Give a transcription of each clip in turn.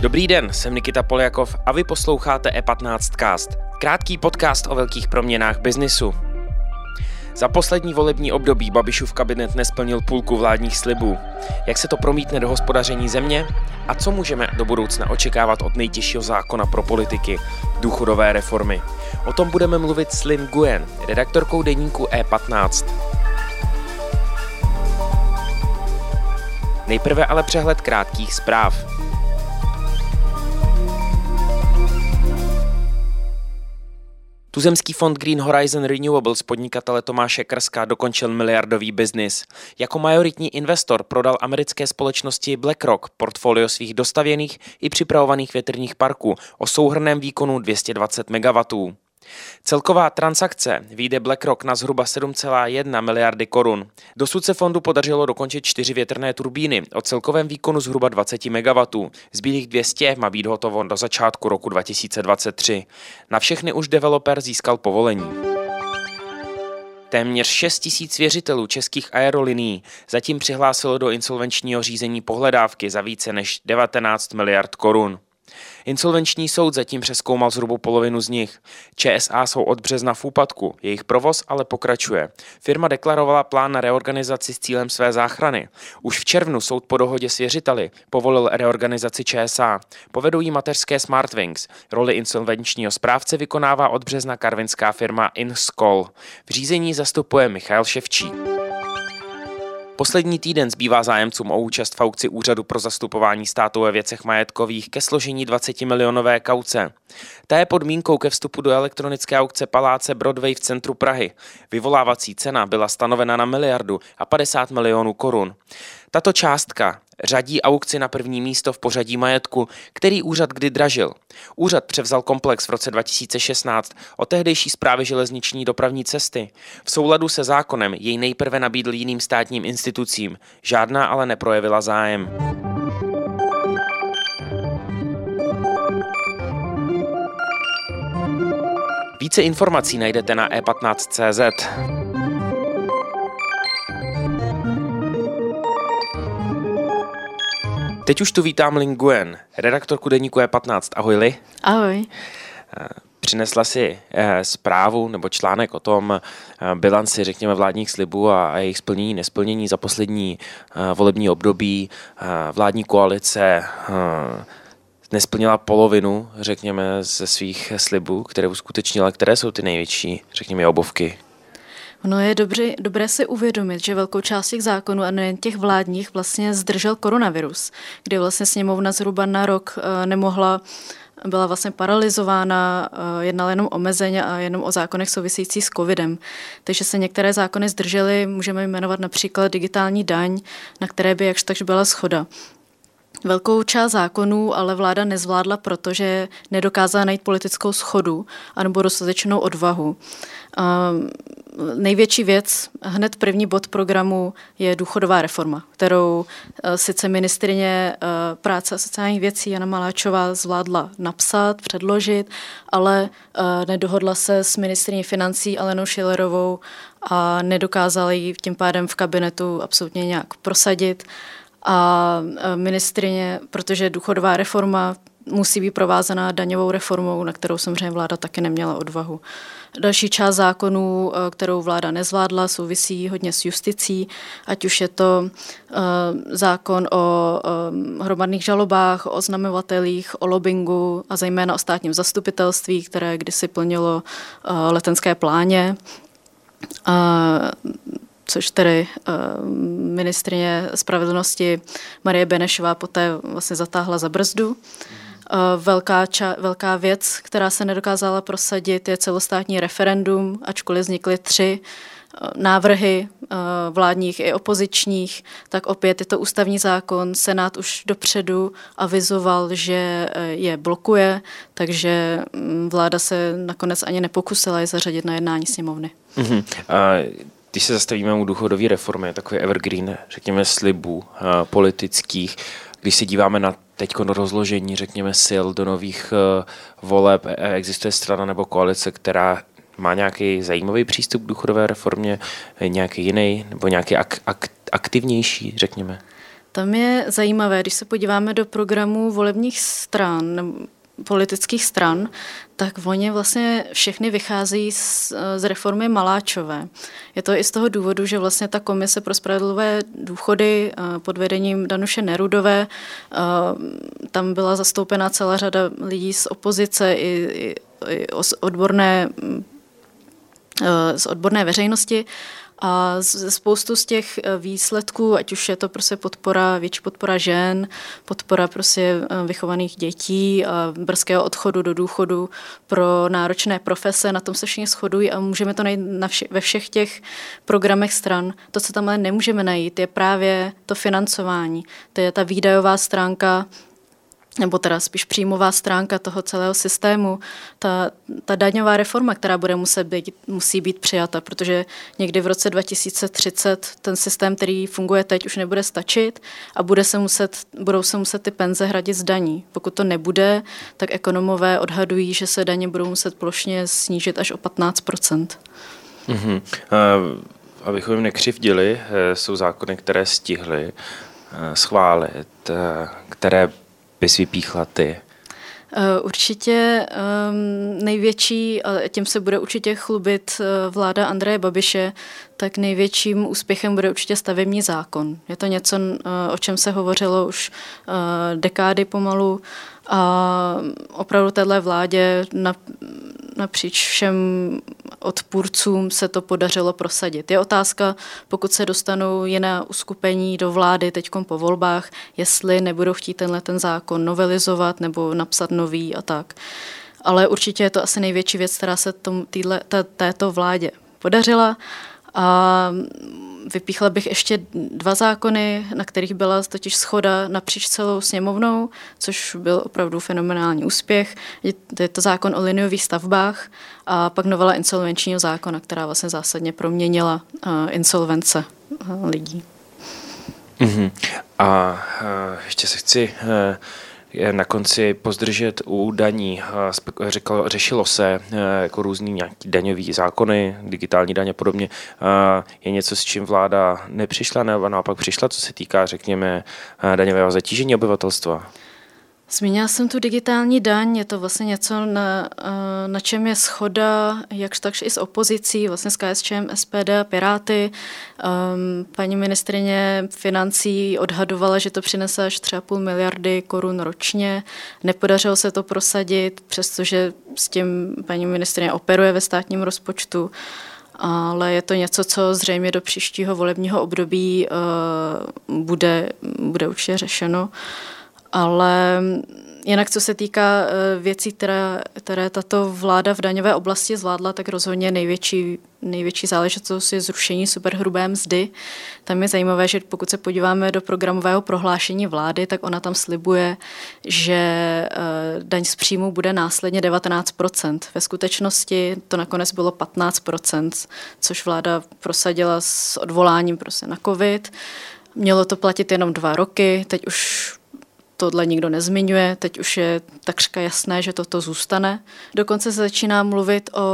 Dobrý den, jsem Nikita Poljakov a vy posloucháte E15 Cast, krátký podcast o velkých proměnách biznisu. Za poslední volební období Babišův kabinet nesplnil půlku vládních slibů. Jak se to promítne do hospodaření země? A co můžeme do budoucna očekávat od nejtěžšího zákona pro politiky, důchodové reformy? O tom budeme mluvit s Lin Guen, redaktorkou deníku E15. Nejprve ale přehled krátkých zpráv. Tuzemský fond Green Horizon Renewables podnikatele Tomáše Krska dokončil miliardový biznis. Jako majoritní investor prodal americké společnosti BlackRock portfolio svých dostavěných i připravovaných větrných parků o souhrném výkonu 220 MW. Celková transakce vyjde BlackRock na zhruba 7,1 miliardy korun. Dosud se fondu podařilo dokončit čtyři větrné turbíny o celkovém výkonu zhruba 20 MW. Zbylých 200 má být hotovo do začátku roku 2023. Na všechny už developer získal povolení. Téměř 6 tisíc věřitelů českých aerolinií zatím přihlásilo do insolvenčního řízení pohledávky za více než 19 miliard korun. Insolvenční soud zatím přeskoumal zhruba polovinu z nich. ČSA jsou od března v úpadku, jejich provoz ale pokračuje. Firma deklarovala plán na reorganizaci s cílem své záchrany. Už v červnu soud po dohodě s věřiteli povolil reorganizaci ČSA. Povedou jí mateřské Smartwings. Roli insolvenčního správce vykonává od března karvinská firma Inskol. V řízení zastupuje Michal Ševčík. Poslední týden zbývá zájemcům o účast v aukci Úřadu pro zastupování státu ve věcech majetkových ke složení 20 milionové kauce. Ta je podmínkou ke vstupu do elektronické aukce Paláce Broadway v centru Prahy. Vyvolávací cena byla stanovena na miliardu a 50 milionů korun. Tato částka řadí aukci na první místo v pořadí majetku, který úřad kdy dražil. Úřad převzal komplex v roce 2016 o tehdejší zprávy železniční dopravní cesty. V souladu se zákonem jej nejprve nabídl jiným státním institucím, žádná ale neprojevila zájem. Více informací najdete na e15.cz. Teď už tu vítám Linguen, redaktorku deníku E15. Ahoj Li. Ahoj. Eh, přinesla si eh, zprávu nebo článek o tom eh, bilanci, řekněme, vládních slibů a jejich splnění, nesplnění za poslední volební období. Vládní koalice nesplnila polovinu, řekněme, ze svých slibů, které uskutečnila. Které jsou ty největší, řekněme, obovky? Ono je dobře, dobré si uvědomit, že velkou část těch zákonů a nejen těch vládních vlastně zdržel koronavirus, kdy vlastně sněmovna zhruba na rok eh, nemohla byla vlastně paralizována, eh, jednala jenom omezeně a jenom o zákonech souvisejících s covidem. Takže se některé zákony zdržely, můžeme jmenovat například digitální daň, na které by jakž takž byla schoda. Velkou část zákonů ale vláda nezvládla, protože nedokázala najít politickou schodu anebo dostatečnou odvahu. Největší věc, hned první bod programu je důchodová reforma, kterou eh, sice ministrině eh, práce a sociálních věcí Jana Maláčová zvládla napsat, předložit, ale eh, nedohodla se s ministriní financí Alenou Schillerovou a nedokázala ji tím pádem v kabinetu absolutně nějak prosadit. A ministrině, protože důchodová reforma musí být provázaná daňovou reformou, na kterou samozřejmě vláda taky neměla odvahu. Další část zákonů, kterou vláda nezvládla, souvisí hodně s justicí, ať už je to zákon o hromadných žalobách, o oznamovatelích, o lobbingu a zejména o státním zastupitelství, které kdysi plnilo letenské pláně což tedy ministrině spravedlnosti Marie Benešová poté vlastně zatáhla za brzdu. Uh, velká, ča, velká věc, která se nedokázala prosadit, je celostátní referendum, ačkoliv vznikly tři uh, návrhy vládních i opozičních, tak opět je to ústavní zákon. Senát už dopředu avizoval, že je blokuje, takže mm, vláda se nakonec ani nepokusila je zařadit na jednání sněmovny. Uh-huh. Uh když se zastavíme u důchodové reformy, takový evergreen, řekněme, slibů politických, když se díváme na teď rozložení, řekněme, sil do nových uh, voleb, e, existuje strana nebo koalice, která má nějaký zajímavý přístup k důchodové reformě, nějaký jiný nebo nějaký ak- ak- aktivnější, řekněme? Tam je zajímavé, když se podíváme do programů volebních stran, politických stran, tak oni vlastně všechny vychází z, z reformy Maláčové. Je to i z toho důvodu, že vlastně ta komise pro spravedlivé důchody eh, pod vedením Danuše Nerudové, eh, tam byla zastoupena celá řada lidí z opozice i, i, i odborné eh, z odborné veřejnosti a spoustu z těch eh, výsledků, ať už je to prostě podpora, větší podpora žen, podpora prostě eh, vychovaných dětí, brzkého odchodu do důchodu pro náročné profese, na tom se všichni shodují a můžeme to najít na vše, ve všech těch programech stran. To, co tam ale nemůžeme najít, je právě to financování. To je ta výdajová stránka nebo teda spíš příjmová stránka toho celého systému, ta, ta daňová reforma, která bude muset být, musí být přijata, protože někdy v roce 2030 ten systém, který funguje teď, už nebude stačit a bude se muset, budou se muset ty penze hradit z daní. Pokud to nebude, tak ekonomové odhadují, že se daně budou muset plošně snížit až o 15 mm-hmm. Uh, abychom jim nekřivdili, eh, jsou zákony, které stihly eh, schválit, eh, které bys vypíchla ty? Eh, určitě um, největší, a tím se bude určitě chlubit eh, vláda Andreje Babiše, tak největším úspěchem bude určitě stavební zákon. Je to něco, eh, o čem se hovořilo už dekády pomalu a opravdu téhle vládě na, napříč všem odpůrcům se to podařilo prosadit. Je otázka, pokud se dostanou jiné uskupení do vlády teď po volbách, jestli nebudou chtít tenhle ten zákon novelizovat nebo napsat nový a tak. Ale určitě je to asi největší věc, která se tom, týhle, této vládě podařila. A vypíchla bych ještě dva zákony, na kterých byla totiž schoda napříč celou sněmovnou, což byl opravdu fenomenální úspěch. Je to zákon o liniových stavbách a pak novela insolvenčního zákona, která vlastně zásadně proměnila insolvence lidí. Uh-huh. A uh, ještě se chci uh, na konci pozdržet u daní. Řekl, řešilo se e, jako různý nějaký daňový zákony, digitální daně a podobně. Je něco, s čím vláda nepřišla, nebo naopak přišla, co se týká, řekněme, daňového zatížení obyvatelstva? Zmínila jsem tu digitální daň, je to vlastně něco, na, eh, na čem je schoda, jakž takž i s opozicí, vlastně s KSČM, SPD a Piráty. Um, paní ministrině financí odhadovala, že to přinese až 3,5 miliardy korun ročně. Nepodařilo se to prosadit, přestože s tím paní ministrině operuje ve státním rozpočtu ale je to něco, co zřejmě do příštího volebního období uh, bude, bude určitě řešeno. Uh, ale jinak, co se týká eh, věcí, které, které tato vláda v daňové oblasti zvládla, tak rozhodně největší, největší záležitost je zrušení superhrubé mzdy. Tam je zajímavé, že pokud se podíváme do programového prohlášení vlády, tak ona tam slibuje, že eh, daň z příjmu bude následně 19% Ve skutečnosti to nakonec bylo 15% což vláda prosadila s odvoláním prostě na COVID. Mělo to platit jenom dva roky, teď už tohle nikdo nezmiňuje, teď už je takřka jasné, že toto zůstane. Dokonce se začíná mluvit o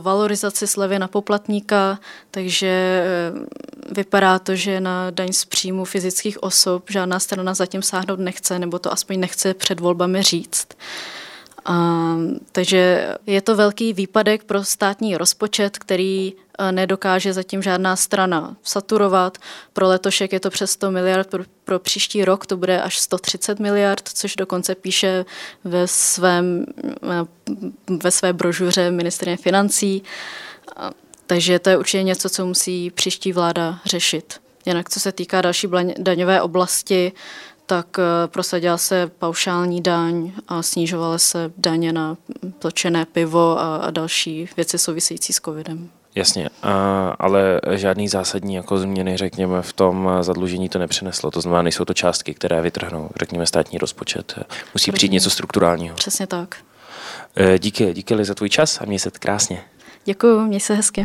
valorizaci slevy na poplatníka, takže eh, vypadá to, že na daň z příjmu fyzických osob žádná strana zatím sáhnout nechce, nebo to aspoň nechce před volbami říct. A, takže je to velký výpadek pro státní rozpočet, který eh, nedokáže zatím žádná strana saturovat. Pro letošek je to přes 100 miliard, pro, pro příští rok to bude až 130 miliard, což dokonce píše ve, svém, eh, ve své brožuře ministrině financí. Takže to je určitě něco, co musí příští vláda řešit. Jinak co se týká další daňové oblasti, tak eh, prosadila se paušální daň a snižovaly se daně na točené pivo a, a další věci související s covidem. Jasně, ale žádný zásadní jako změny, řekněme, v tom zadlužení to nepřineslo. To znamená, nejsou to částky, které vytrhnou, řekněme, státní rozpočet. Musí přijít něco strukturálního. Přesně tak. Eh, díky, díky za tvůj čas a měj se krásně. Děkuji, měj se hezky.